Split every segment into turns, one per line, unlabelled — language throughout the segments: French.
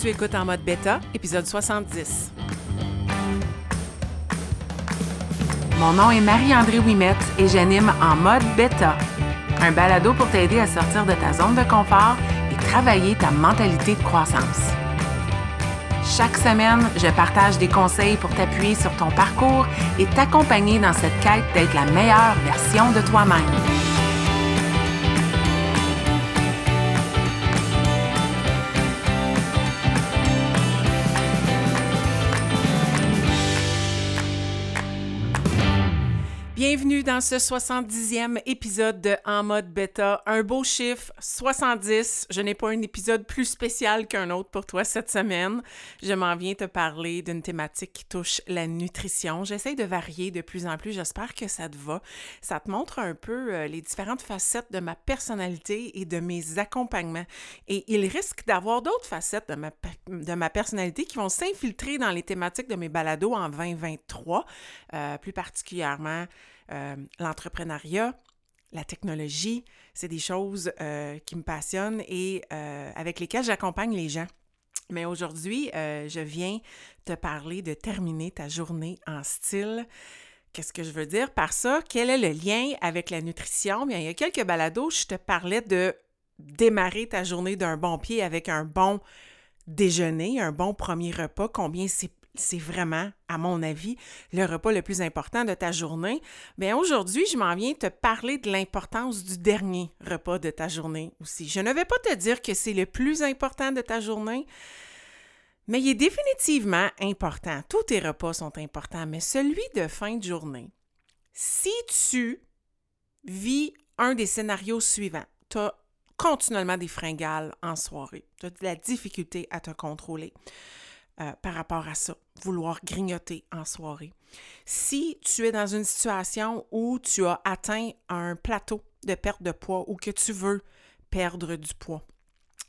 Tu écoutes en mode bêta, épisode 70. Mon nom est Marie-André Wimette et j'anime en mode bêta, un balado pour t'aider à sortir de ta zone de confort et travailler ta mentalité de croissance. Chaque semaine, je partage des conseils pour t'appuyer sur ton parcours et t'accompagner dans cette quête d'être la meilleure version de toi-même. Bienvenue dans ce 70e épisode de En mode bêta. Un beau chiffre, 70. Je n'ai pas un épisode plus spécial qu'un autre pour toi cette semaine. Je m'en viens te parler d'une thématique qui touche la nutrition. J'essaie de varier de plus en plus. J'espère que ça te va. Ça te montre un peu euh, les différentes facettes de ma personnalité et de mes accompagnements. Et il risque d'avoir d'autres facettes de ma, de ma personnalité qui vont s'infiltrer dans les thématiques de mes balados en 2023, euh, plus particulièrement euh, l'entrepreneuriat, la technologie, c'est des choses euh, qui me passionnent et euh, avec lesquelles j'accompagne les gens. Mais aujourd'hui, je viens te parler de terminer ta journée en style. Qu'est-ce que je veux dire par ça? Quel est le lien avec la nutrition? Bien, il y a quelques balados, je te parlais de démarrer ta journée d'un bon pied avec un bon déjeuner, un bon premier repas, combien c'est c'est vraiment, à mon avis, le repas le plus important de ta journée. Bien, aujourd'hui, je m'en viens te parler de l'importance du dernier repas de ta journée aussi. Je ne vais pas te dire que c'est le plus important de ta journée, mais il est définitivement important. Tous tes repas sont importants, mais celui de fin de journée, si tu vis un des scénarios suivants, tu as continuellement des fringales en soirée, tu as de la difficulté à te contrôler. Euh, par rapport à ça, vouloir grignoter en soirée. Si tu es dans une situation où tu as atteint un plateau de perte de poids ou que tu veux perdre du poids,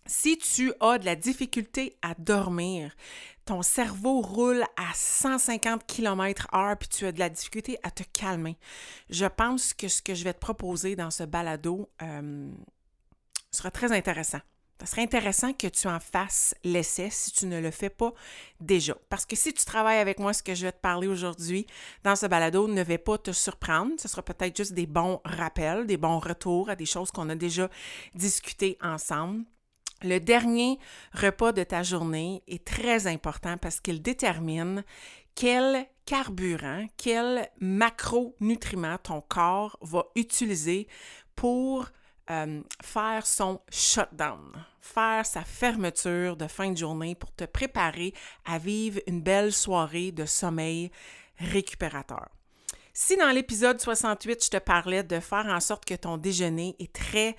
si tu as de la difficulté à dormir, ton cerveau roule à 150 km/h puis tu as de la difficulté à te calmer, je pense que ce que je vais te proposer dans ce balado euh, sera très intéressant. Ça serait intéressant que tu en fasses l'essai si tu ne le fais pas déjà. Parce que si tu travailles avec moi, ce que je vais te parler aujourd'hui dans ce balado ne va pas te surprendre. Ce sera peut-être juste des bons rappels, des bons retours à des choses qu'on a déjà discutées ensemble. Le dernier repas de ta journée est très important parce qu'il détermine quel carburant, quel macronutriments ton corps va utiliser pour euh, faire son shutdown, faire sa fermeture de fin de journée pour te préparer à vivre une belle soirée de sommeil récupérateur. Si dans l'épisode 68, je te parlais de faire en sorte que ton déjeuner est très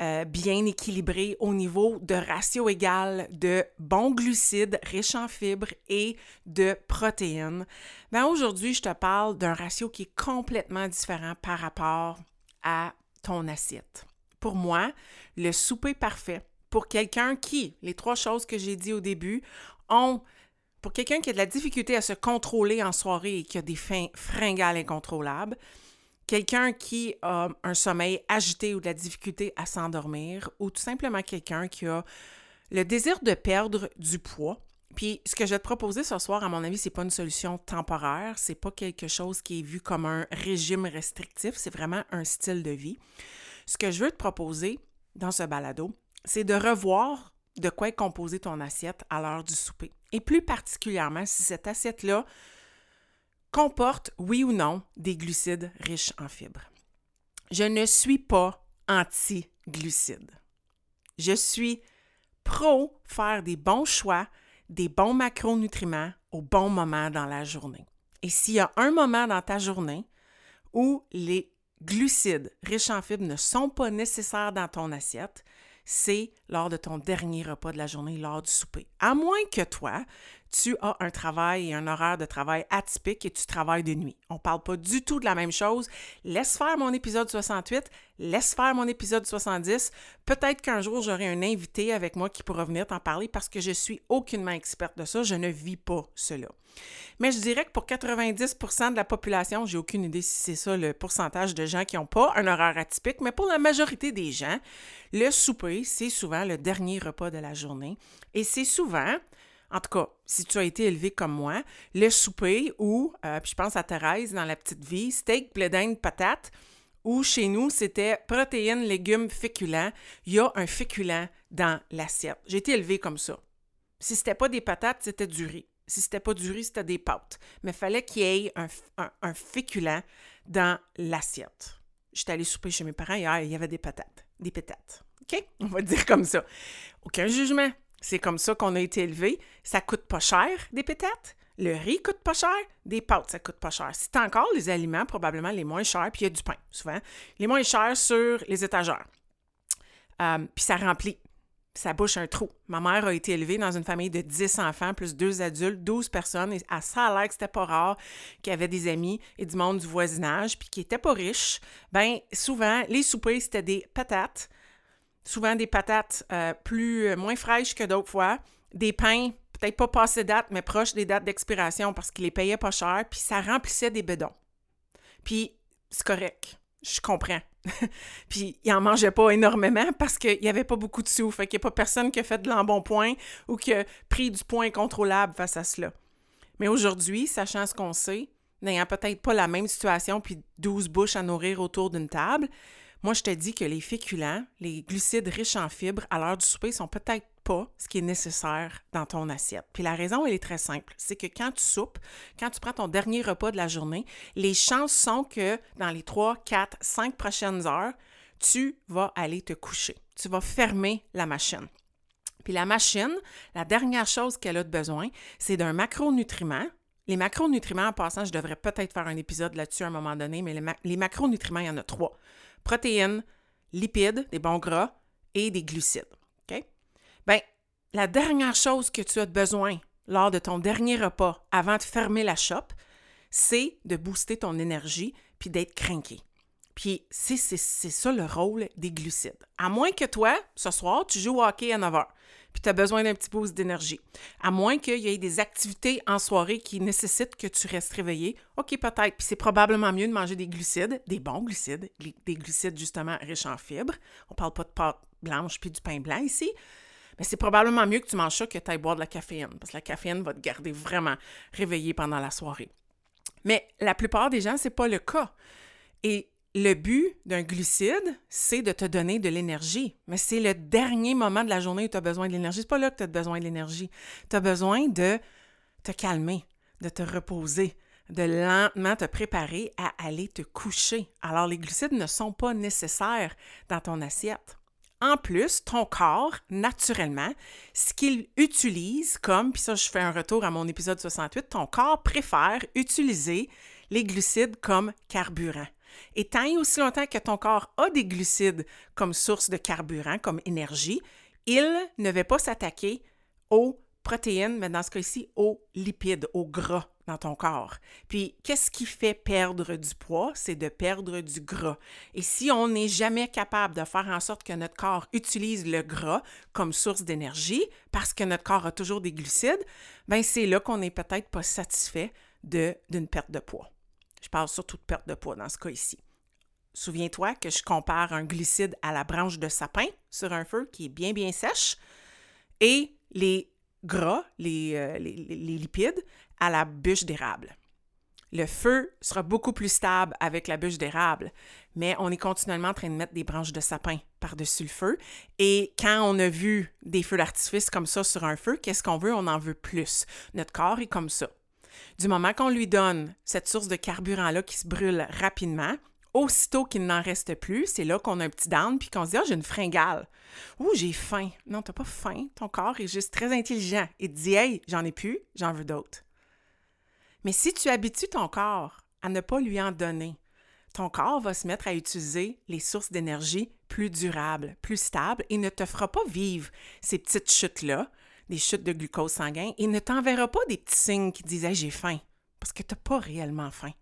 euh, bien équilibré au niveau de ratio égal de bons glucides riches en fibres et de protéines, ben aujourd'hui, je te parle d'un ratio qui est complètement différent par rapport à ton assiette pour moi, le souper parfait pour quelqu'un qui, les trois choses que j'ai dit au début, ont, pour quelqu'un qui a de la difficulté à se contrôler en soirée et qui a des fringales incontrôlables, quelqu'un qui a un sommeil agité ou de la difficulté à s'endormir, ou tout simplement quelqu'un qui a le désir de perdre du poids. Puis ce que je vais te proposer ce soir, à mon avis, c'est pas une solution temporaire, c'est pas quelque chose qui est vu comme un régime restrictif, c'est vraiment un style de vie. Ce que je veux te proposer dans ce balado, c'est de revoir de quoi est composée ton assiette à l'heure du souper. Et plus particulièrement si cette assiette-là comporte, oui ou non, des glucides riches en fibres. Je ne suis pas anti-glucides. Je suis pro faire des bons choix, des bons macronutriments au bon moment dans la journée. Et s'il y a un moment dans ta journée où les glucides riches en fibres ne sont pas nécessaires dans ton assiette, c'est lors de ton dernier repas de la journée, lors du souper. À moins que toi, tu as un travail et un horaire de travail atypique et tu travailles de nuit. On ne parle pas du tout de la même chose. Laisse faire mon épisode 68, laisse faire mon épisode 70. Peut-être qu'un jour, j'aurai un invité avec moi qui pourra venir t'en parler parce que je suis aucunement experte de ça. Je ne vis pas cela. Mais je dirais que pour 90% de la population, j'ai aucune idée si c'est ça le pourcentage de gens qui n'ont pas un horaire atypique, mais pour la majorité des gens, le souper, c'est souvent le dernier repas de la journée. Et c'est souvent en tout cas, si tu as été élevé comme moi, le souper ou, euh, puis je pense à Thérèse dans La Petite Vie, steak, blé patate, ou chez nous, c'était protéines, légumes, féculents. Il y a un féculent dans l'assiette. J'ai été élevé comme ça. Si c'était pas des patates, c'était du riz. Si c'était pas du riz, c'était des pâtes. Mais fallait qu'il y ait un, un, féculent dans l'assiette. J'étais allée souper chez mes parents hier, il y avait des patates. Des pétates. OK? On va dire comme ça. Aucun jugement. C'est comme ça qu'on a été élevé. Ça coûte pas cher, des pétates. Le riz coûte pas cher, des pâtes, ça coûte pas cher. C'est encore les aliments probablement les moins chers, puis il y a du pain, souvent. Les moins chers sur les étagères. Euh, puis ça remplit. Ça bouche un trou. Ma mère a été élevée dans une famille de 10 enfants, plus deux adultes, 12 personnes. Et à ça a l'air que c'était pas rare qu'il y avait des amis et du monde du voisinage, puis qui n'étaient pas riches. Ben souvent, les soupers, c'était des patates, souvent des patates euh, plus euh, moins fraîches que d'autres fois, des pains peut-être pas passé date, mais proches des dates d'expiration parce qu'ils les payaient pas cher, puis ça remplissait des bedons. Puis c'est correct, je comprends. puis il en mangeait pas énormément parce qu'il y avait pas beaucoup de sous, fait qu'il n'y a pas personne qui a fait de l'embonpoint ou qui a pris du point incontrôlable face à cela. Mais aujourd'hui, sachant ce qu'on sait, n'ayant peut-être pas la même situation puis 12 bouches à nourrir autour d'une table, moi, je te dis que les féculents, les glucides riches en fibres, à l'heure du souper, sont peut-être pas ce qui est nécessaire dans ton assiette. Puis la raison, elle est très simple. C'est que quand tu soupes, quand tu prends ton dernier repas de la journée, les chances sont que dans les 3, 4, 5 prochaines heures, tu vas aller te coucher. Tu vas fermer la machine. Puis la machine, la dernière chose qu'elle a de besoin, c'est d'un macronutriment. Les macronutriments, en passant, je devrais peut-être faire un épisode là-dessus à un moment donné, mais les, les macronutriments, il y en a trois protéines, lipides, des bons gras et des glucides. OK? Bien, la dernière chose que tu as besoin lors de ton dernier repas avant de fermer la shop, c'est de booster ton énergie puis d'être craqué. Puis c'est ça le rôle des glucides. À moins que toi, ce soir, tu joues au hockey à 9 h puis tu as besoin d'un petit boost d'énergie. À moins qu'il y ait des activités en soirée qui nécessitent que tu restes réveillé, OK, peut-être. Puis c'est probablement mieux de manger des glucides, des bons glucides, des glucides justement riches en fibres. On parle pas de pâte blanche puis du pain blanc ici. Mais c'est probablement mieux que tu manges ça que tu ailles boire de la caféine, parce que la caféine va te garder vraiment réveillé pendant la soirée. Mais la plupart des gens, c'est pas le cas. Et le but d'un glucide, c'est de te donner de l'énergie. Mais c'est le dernier moment de la journée où tu as besoin de l'énergie. C'est pas là que tu as besoin de l'énergie. Tu as besoin de te calmer, de te reposer, de lentement te préparer à aller te coucher. Alors, les glucides ne sont pas nécessaires dans ton assiette. En plus, ton corps, naturellement, ce qu'il utilise comme, puis ça, je fais un retour à mon épisode 68, ton corps préfère utiliser les glucides comme carburant. Et tant et aussi longtemps que ton corps a des glucides comme source de carburant, comme énergie, il ne va pas s'attaquer aux protéines, mais dans ce cas-ci, aux lipides, aux gras dans ton corps. Puis, qu'est-ce qui fait perdre du poids? C'est de perdre du gras. Et si on n'est jamais capable de faire en sorte que notre corps utilise le gras comme source d'énergie, parce que notre corps a toujours des glucides, ben c'est là qu'on n'est peut-être pas satisfait d'une perte de poids. Je parle surtout de perte de poids dans ce cas ici. Souviens-toi que je compare un glucide à la branche de sapin sur un feu qui est bien, bien sèche et les gras, les, euh, les, lipides, à la bûche d'érable. Le feu sera beaucoup plus stable avec la bûche d'érable, mais on est continuellement en train de mettre des branches de sapin par-dessus le feu. Et quand on a vu des feux d'artifice comme ça sur un feu, qu'est-ce qu'on veut? On en veut plus. Notre corps est comme ça. Du moment qu'on lui donne cette source de carburant-là qui se brûle rapidement, aussitôt qu'il n'en reste plus, c'est là qu'on a un petit down puis qu'on se dit Ah, j'ai une fringale. Ouh, j'ai faim. Non, t'as pas faim. Ton corps est juste très intelligent. et te dit Hey, j'en ai plus, j'en veux d'autres. Mais si tu habitues ton corps à ne pas lui en donner, ton corps va se mettre à utiliser les sources d'énergie plus durables, plus stables et ne te fera pas vivre ces petites chutes-là des chutes de glucose sanguin et ne t'enverra pas des petits signes qui disaient j'ai faim, parce que tu n'as pas réellement faim.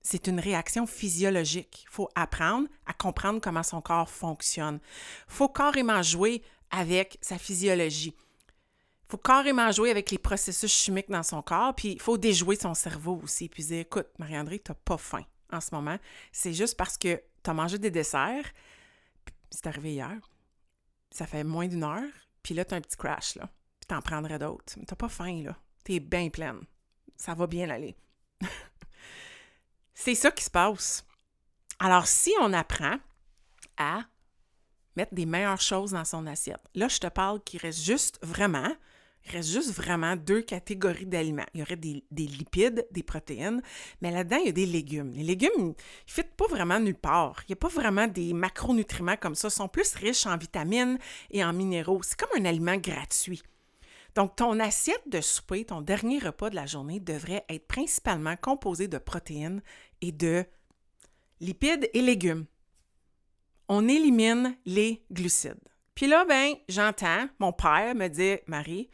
C'est une réaction physiologique. Il faut apprendre à comprendre comment son corps fonctionne. Il faut carrément jouer avec sa physiologie. Il faut carrément jouer avec les processus chimiques dans son corps, puis il faut déjouer son cerveau aussi, puis dire, écoute, Marie-André, tu n'as pas faim en ce moment. C'est juste parce que tu as mangé des desserts, c'est arrivé hier, ça fait moins d'une heure, puis là, tu as un petit crash, là, puis t'en prendrais d'autres. Mais t'as pas faim, là. T'es bien pleine. Ça va bien aller. c'est ça qui se passe. Alors, si on apprend à mettre des meilleures choses dans son assiette, là, je te parle qu'il reste juste vraiment il reste juste vraiment deux catégories d'aliments. Il y aurait des, lipides, des protéines, mais là-dedans, il y a des légumes. Les légumes, ils ne fitent pas vraiment nulle part. Il n'y a pas vraiment des macronutriments comme ça. Ils sont plus riches en vitamines et en minéraux. C'est comme un aliment gratuit. Donc, ton assiette de souper, ton dernier repas de la journée devrait être principalement composé de protéines et de lipides et légumes. On élimine les glucides. Puis là, ben, j'entends mon père me dire Marie,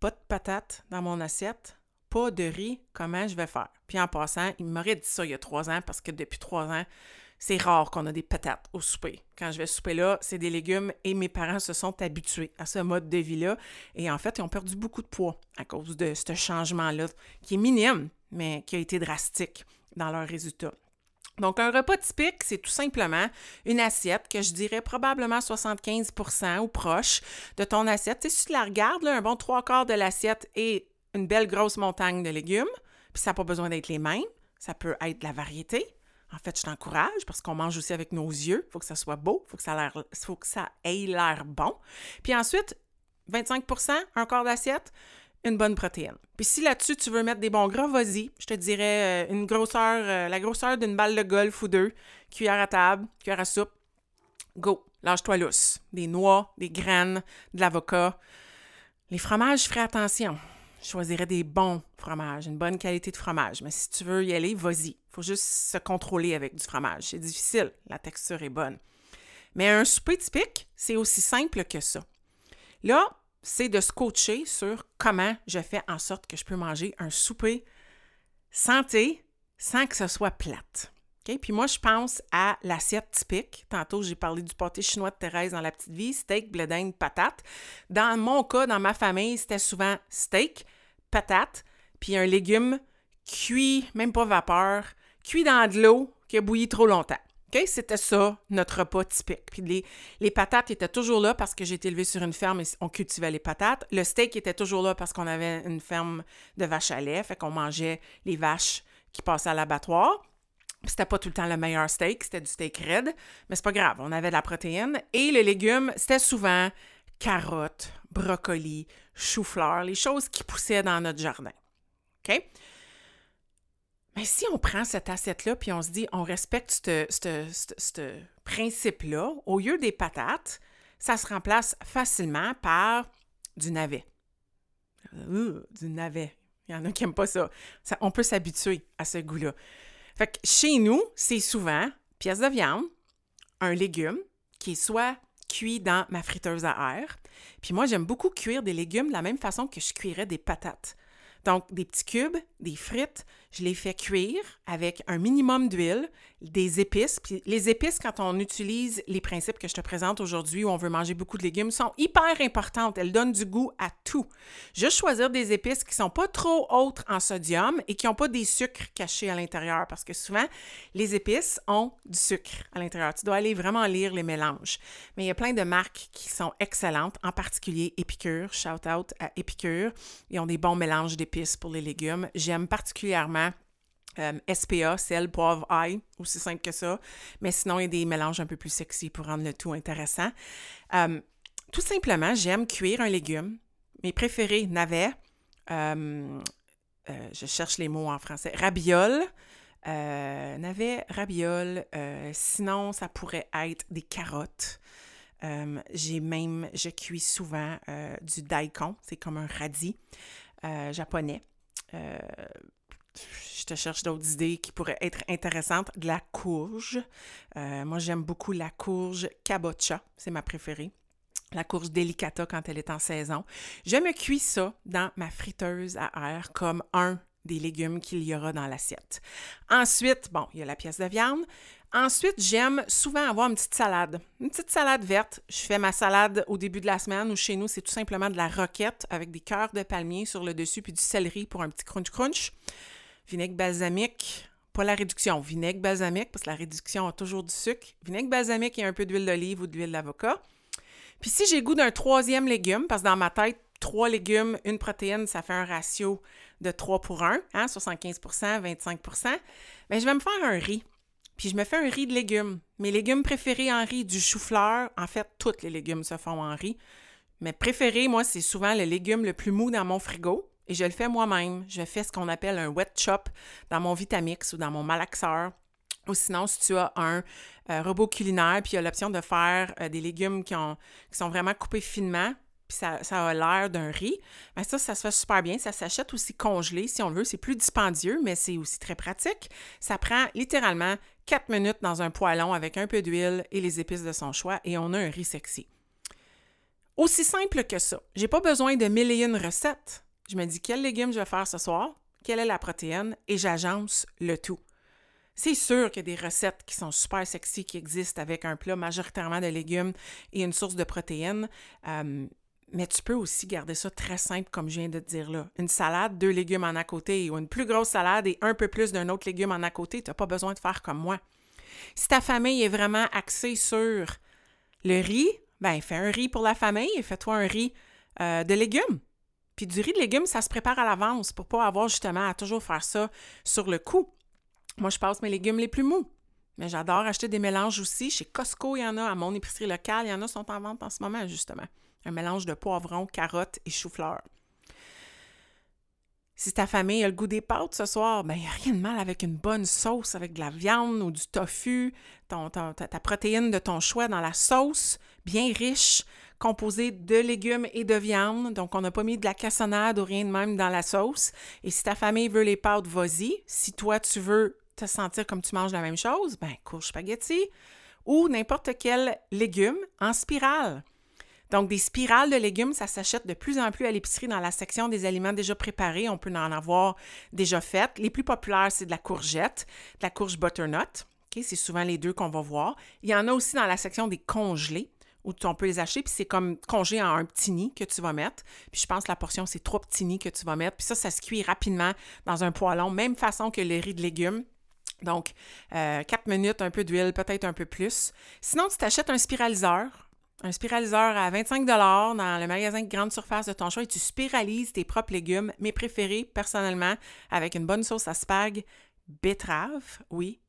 pas de patates dans mon assiette, pas de riz, comment je vais faire? Puis en passant, il m'aurait dit ça il y a trois ans parce que depuis trois ans, c'est rare qu'on a des patates au souper. Quand je vais souper là, c'est des légumes et mes parents se sont habitués à ce mode de vie-là. Et en fait, ils ont perdu beaucoup de poids à cause de ce changement-là, qui est minime, mais qui a été drastique dans leurs résultats. Donc, un repas typique, c'est tout simplement une assiette que je dirais probablement 75% ou proche de ton assiette. si tu la regardes, un bon trois quarts de l'assiette et une belle grosse montagne de légumes, puis ça n'a pas besoin d'être les mêmes, ça peut être la variété. En fait, je t'encourage parce qu'on mange aussi avec nos yeux. Il faut que ça soit beau, il faut, que ça faut que ça ait l'air bon. Puis ensuite, 25% un quart d'assiette, une bonne protéine. Puis si là-dessus, tu veux mettre des bons gras, vas-y. Je te dirais euh, une grosseur, euh, la grosseur d'une balle de golf ou deux, cuillère à table, cuillère à soupe. Go, lâche-toi lousse. Des noix, des graines, de l'avocat. Les fromages, ferai attention. Je choisirais des bons fromages, une bonne qualité de fromage. Mais si tu veux y aller, vas-y. Faut juste se contrôler avec du fromage. C'est difficile, la texture est bonne. Mais un souper typique, c'est aussi simple que ça. Là, c'est de se coacher sur comment je fais en sorte que je peux manger un souper santé sans que ce soit plate. Puis moi, je pense à l'assiette typique. Tantôt, j'ai parlé du pâté chinois de Thérèse dans la petite vie, steak, blé patate. Dans mon cas, dans ma famille, c'était souvent steak, patate, puis un légume cuit, même pas vapeur, cuit dans de l'eau qui a bouilli trop longtemps. C'était ça, notre repas typique. Puis les, patates étaient toujours là parce que j'ai été élevée sur une ferme et on cultivait les patates. Le steak était toujours là parce qu'on avait une ferme de vaches à lait, fait qu'on mangeait les vaches qui passaient à l'abattoir. C'était pas tout le temps le meilleur steak, c'était du steak raide, mais c'est pas grave, on avait de la protéine. Et les légumes, c'était souvent carottes, brocolis, chou-fleurs, les choses qui poussaient dans notre jardin. OK? Mais si on prend cette assiette-là puis on se dit, on respecte ce principe-là, au lieu des patates, ça se remplace facilement par du navet. du navet. Il y en a qui n'aiment pas ça. On peut s'habituer à ce goût-là. Fait que chez nous, c'est souvent pièce de viande, un légume qui est soit cuit dans ma friteuse à air. Puis moi, j'aime beaucoup cuire des légumes de la même façon que je cuirais des patates. Donc, des petits cubes, des frites, je les fais cuire avec un minimum d'huile, des épices. Puis les épices, quand on utilise les principes que je te présente aujourd'hui, où on veut manger beaucoup de légumes, sont hyper importantes. Elles donnent du goût à tout. Juste choisir des épices qui sont pas trop hautes en sodium et qui n'ont pas des sucres cachés à l'intérieur, parce que souvent, les épices ont du sucre à l'intérieur. Tu dois aller vraiment lire les mélanges. Mais il y a plein de marques qui sont excellentes, en particulier Épicure. Shout out à Épicure. Ils ont des bons mélanges d'épices pour les légumes. J'aime particulièrement euh, SPA, sel, poivre, ail, aussi simple que ça. Mais sinon, il y a des mélanges un peu plus sexy pour rendre le tout intéressant. Euh, tout simplement, j'aime cuire un légume. Mes préférés, navets. Euh, je cherche les mots en français. Rabiole. navet, rabiole. sinon, ça pourrait être des carottes. j'ai même, je cuis souvent du daikon, c'est comme un radis japonais je te cherche d'autres idées qui pourraient être intéressantes. De la courge. Euh, moi, j'aime beaucoup la courge kabocha. C'est ma préférée. la courge delicata quand elle est en saison. Je me cuis ça dans ma friteuse à air comme un des légumes qu'il y aura dans l'assiette. Ensuite, bon, il y a la pièce de viande. Ensuite, j'aime souvent avoir une petite salade. Une petite salade verte. Je fais ma salade au début de la semaine ou chez nous, c'est tout simplement de la roquette avec des cœurs de palmier sur le dessus puis du céleri pour un petit crunch-crunch. Vinaigre balsamique, pas la réduction, vinaigre balsamique parce que la réduction a toujours du sucre. Vinaigre balsamique et un peu d'huile d'olive ou d'huile d'avocat. Puis si j'ai goût d'un troisième légume, parce que dans ma tête, trois légumes, une protéine, ça fait un ratio de 3 pour 1, hein, 75% 25% bien, je vais me faire un riz. Puis je me fais un riz de légumes. Mes légumes préférés en riz, du chou-fleur. En fait, tous les légumes se font en riz. Mais préféré, moi, c'est souvent le légume le plus mou dans mon frigo. Et je le fais moi-même. Je fais ce qu'on appelle un wet chop dans mon Vitamix ou dans mon malaxeur. Ou sinon, si tu as un euh, robot culinaire, puis il y a l'option de faire euh, des légumes qui, ont, qui sont vraiment coupés finement, puis ça, a l'air d'un riz, bien ça, ça se fait super bien. Ça s'achète aussi congelé si on veut. C'est plus dispendieux, mais c'est aussi très pratique. Ça prend littéralement 4 minutes dans un poêlon avec un peu d'huile et les épices de son choix et on a un riz sexy. Aussi simple que ça. J'ai pas besoin de mille et une recettes. Je me dis quel légume je vais faire ce soir, quelle est la protéine? Et j'agence le tout. C'est sûr qu'il y a des recettes qui sont super sexy qui existent avec un plat majoritairement de légumes et une source de protéines. Euh, mais tu peux aussi garder ça très simple, comme je viens de te dire là. Une salade, deux légumes en à côté, ou une plus grosse salade et un peu plus d'un autre légume en à côté. Tu n'as pas besoin de faire comme moi. Si ta famille est vraiment axée sur le riz, ben fais un riz pour la famille et fais-toi un riz euh, de légumes. Puis du riz de légumes, ça se prépare à l'avance pour pas avoir justement à toujours faire ça sur le coup. Moi, je passe mes légumes les plus mous. Mais j'adore acheter des mélanges aussi. Chez Costco, il y en a. À mon épicerie locale, il y en a sont en vente en ce moment, justement un mélange de poivrons, carottes et chou-fleur. Si ta famille a le goût des pâtes ce soir, ben, il n'y a rien de mal avec une bonne sauce, avec de la viande ou du tofu, ta, ta, protéine de ton choix dans la sauce, bien riche, composée de légumes et de viande. Donc, on n'a pas mis de la cassonade ou rien de même dans la sauce. Et si ta famille veut les pâtes, vas-y. Si toi, tu veux te sentir comme tu manges la même chose, ben, courge spaghetti ou n'importe quel légume en spirale. Donc, des spirales de légumes, ça s'achète de plus en plus à l'épicerie dans la section des aliments déjà préparés. On peut en avoir déjà faites. Les plus populaires, c'est de la courgette, de la courge butternut. c'est souvent les deux qu'on va voir. Il y en a aussi dans la section des congelés où on peut les acheter, puis c'est comme congé en un petit nid que tu vas mettre. Puis je pense que la portion, c'est trois petits nids que tu vas mettre. Puis ça, ça se cuit rapidement dans un poêlon, même façon que le riz de légumes. Donc, euh, 4 minutes, un peu d'huile, peut-être un peu plus. Sinon, tu t'achètes un spiraliseur un spiraliseur à 25 dans le magasin de grande surface de ton choix et tu spiralises tes propres légumes. Mes préférés, personnellement, avec une bonne sauce à spag, betterave, oui,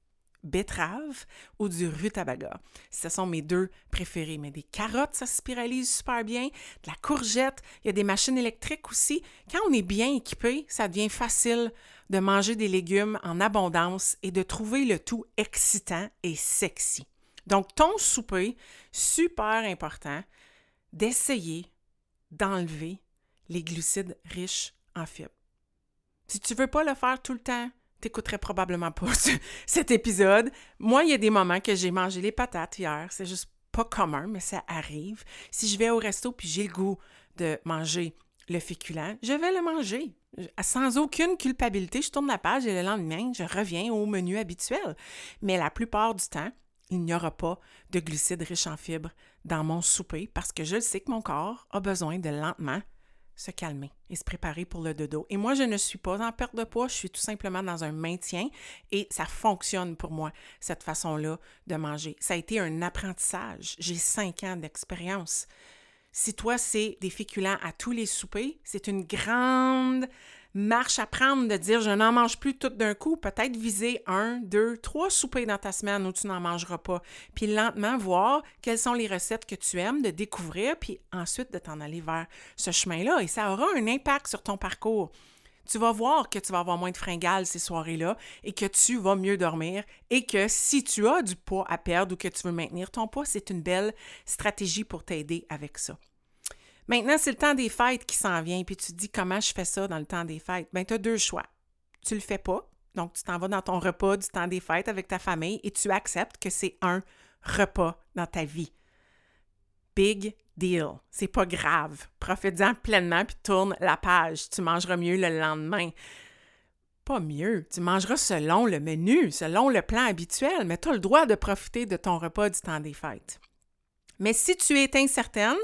betterave ou du rutabaga. Ce sont mes deux préférés. Mais des carottes, ça spiralise super bien. De la courgette, il y a des machines électriques aussi. Quand on est bien équipé, ça devient facile de manger des légumes en abondance et de trouver le tout excitant et sexy. Donc, ton souper, super important d'essayer d'enlever les glucides riches en fibres. Si tu ne veux pas le faire tout le temps, tu n'écouterais probablement pas cet épisode. Moi, il y a des moments que j'ai mangé les patates hier. C'est juste pas commun, mais ça arrive. Si je vais au resto puis j'ai le goût de manger le féculent, je vais le manger. Sans aucune culpabilité, je tourne la page et le lendemain, je reviens au menu habituel. Mais la plupart du temps, il n'y aura pas de glucides riches en fibres dans mon souper parce que je sais que mon corps a besoin de lentement se calmer et se préparer pour le dodo. Et moi, je ne suis pas en perte de poids, je suis tout simplement dans un maintien et ça fonctionne pour moi, cette façon-là de manger. Ça a été un apprentissage. J'ai cinq ans d'expérience. Si toi, c'est des féculents à tous les soupers, c'est une grande marche à prendre de dire je n'en mange plus tout d'un coup, peut-être viser un, deux, trois soupers dans ta semaine où tu n'en mangeras pas. Puis lentement voir quelles sont les recettes que tu aimes, de découvrir, puis ensuite de t'en aller vers ce chemin-là. Et ça aura un impact sur ton parcours. Tu vas voir que tu vas avoir moins de fringales ces soirées-là et que tu vas mieux dormir et que si tu as du poids à perdre ou que tu veux maintenir ton poids, c'est une belle stratégie pour t'aider avec ça. Maintenant, c'est le temps des fêtes qui s'en vient, puis tu te dis comment je fais ça dans le temps des fêtes. Bien, tu as deux choix. Tu le fais pas, donc tu t'en vas dans ton repas du temps des fêtes avec ta famille et tu acceptes que c'est un repas dans ta vie. Big deal. C'est pas grave. Profite-en pleinement puis tourne la page. Tu mangeras mieux le lendemain. Pas mieux. Tu mangeras selon le menu, selon le plan habituel, mais tu as le droit de profiter de ton repas du temps des fêtes. Mais si tu es incertaine,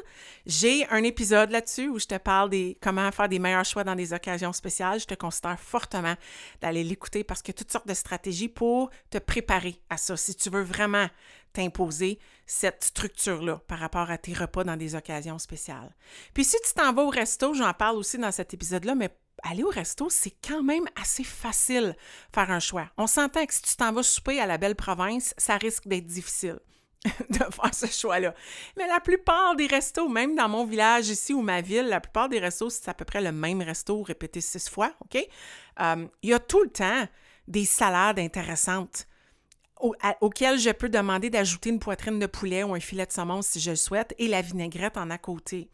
j'ai un épisode là-dessus où je te parle des comment faire des meilleurs choix dans des occasions spéciales. Je te considère fortement d'aller l'écouter parce qu'il y a toutes sortes de stratégies pour te préparer à ça. Si tu veux vraiment t'imposer cette structure-là par rapport à tes repas dans des occasions spéciales. Puis si tu t'en vas au resto, j'en parle aussi dans cet épisode-là, mais aller au resto, c'est quand même assez facile faire un choix. On s'entend que si tu t'en vas souper à la belle province, ça risque d'être difficile. de faire ce choix-là. Mais la plupart des restos, même dans mon village ici ou ma ville, la plupart des restos, c'est à peu près le même resto répété six fois, OK? Euh, il y a tout le temps des salades intéressantes auxquelles je peux demander d'ajouter une poitrine de poulet ou un filet de saumon si je le souhaite et la vinaigrette en à côté.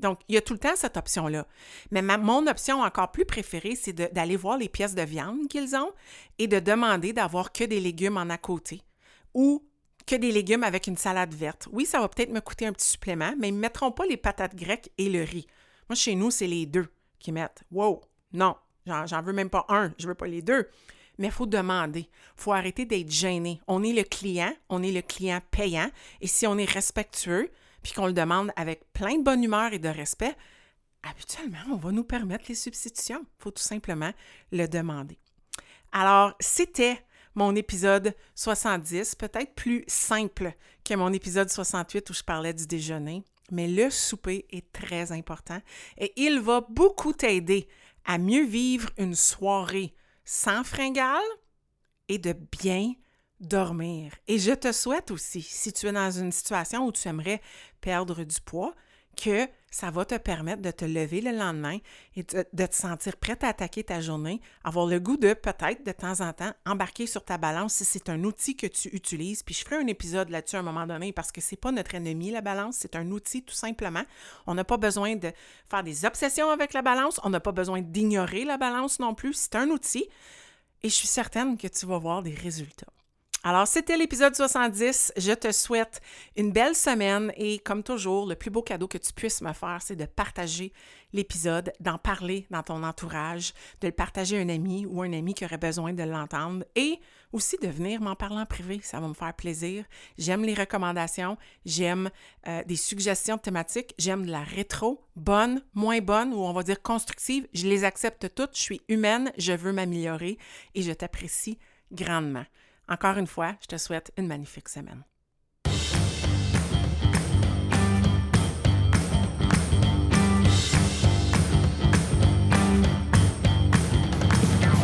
Donc, il y a tout le temps cette option-là. Mais mon option encore plus préférée, c'est d'aller voir les pièces de viande qu'ils ont et de demander d'avoir que des légumes en à côté ou que des légumes avec une salade verte. Oui, ça va peut-être me coûter un petit supplément, mais ils ne mettront pas les patates grecques et le riz. Moi, chez nous, c'est les deux qui mettent. Wow! Non, j'en veux même pas un, je veux pas les deux. Mais il faut demander. Il faut arrêter d'être gêné. On est le client, on est le client payant. Et si on est respectueux, puis qu'on le demande avec plein de bonne humeur et de respect, habituellement, on va nous permettre les substitutions. Il faut tout simplement le demander. Alors, c'était mon épisode 70, peut-être plus simple que mon épisode 68 où je parlais du déjeuner, mais le souper est très important et il va beaucoup t'aider à mieux vivre une soirée sans fringales et de bien dormir. Et je te souhaite aussi, si tu es dans une situation où tu aimerais perdre du poids, que ça va te permettre de te lever le lendemain et de, te sentir prête à attaquer ta journée, avoir le goût de peut-être de temps en temps embarquer sur ta balance si c'est un outil que tu utilises. Puis je ferai un épisode là-dessus à un moment donné parce que c'est pas notre ennemi la balance, c'est un outil tout simplement. On n'a pas besoin de faire des obsessions avec la balance, on n'a pas besoin d'ignorer la balance non plus, c'est un outil et je suis certaine que tu vas voir des résultats. Alors, c'était l'épisode 70. Je te souhaite une belle semaine et comme toujours, le plus beau cadeau que tu puisses me faire, c'est de partager l'épisode, d'en parler dans ton entourage, de le partager à un ami ou un ami qui aurait besoin de l'entendre et aussi de venir m'en parler en privé. Ça va me faire plaisir. J'aime les recommandations, j'aime euh, des suggestions thématiques, j'aime de la rétro, bonne, moins bonne ou on va dire constructive. Je les accepte toutes. Je suis humaine, je veux m'améliorer et je t'apprécie grandement. Encore une fois, je te souhaite une magnifique semaine.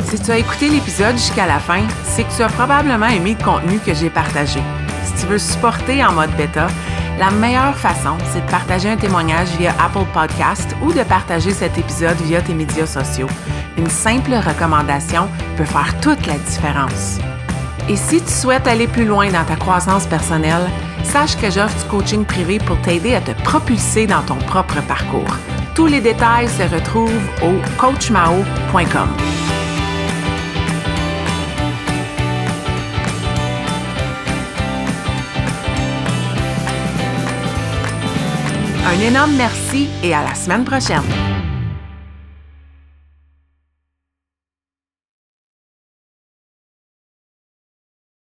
Si tu as écouté l'épisode jusqu'à la fin, c'est que tu as probablement aimé le contenu que j'ai partagé. Si tu veux supporter en mode bêta, la meilleure façon, c'est de partager un témoignage via Apple Podcast ou de partager cet épisode via tes médias sociaux. Une simple recommandation peut faire toute la différence. Et si tu souhaites aller plus loin dans ta croissance personnelle, sache que j'offre du coaching privé pour t'aider à te propulser dans ton propre parcours. Tous les détails se retrouvent au coachmao.com. Un énorme merci et à la semaine prochaine.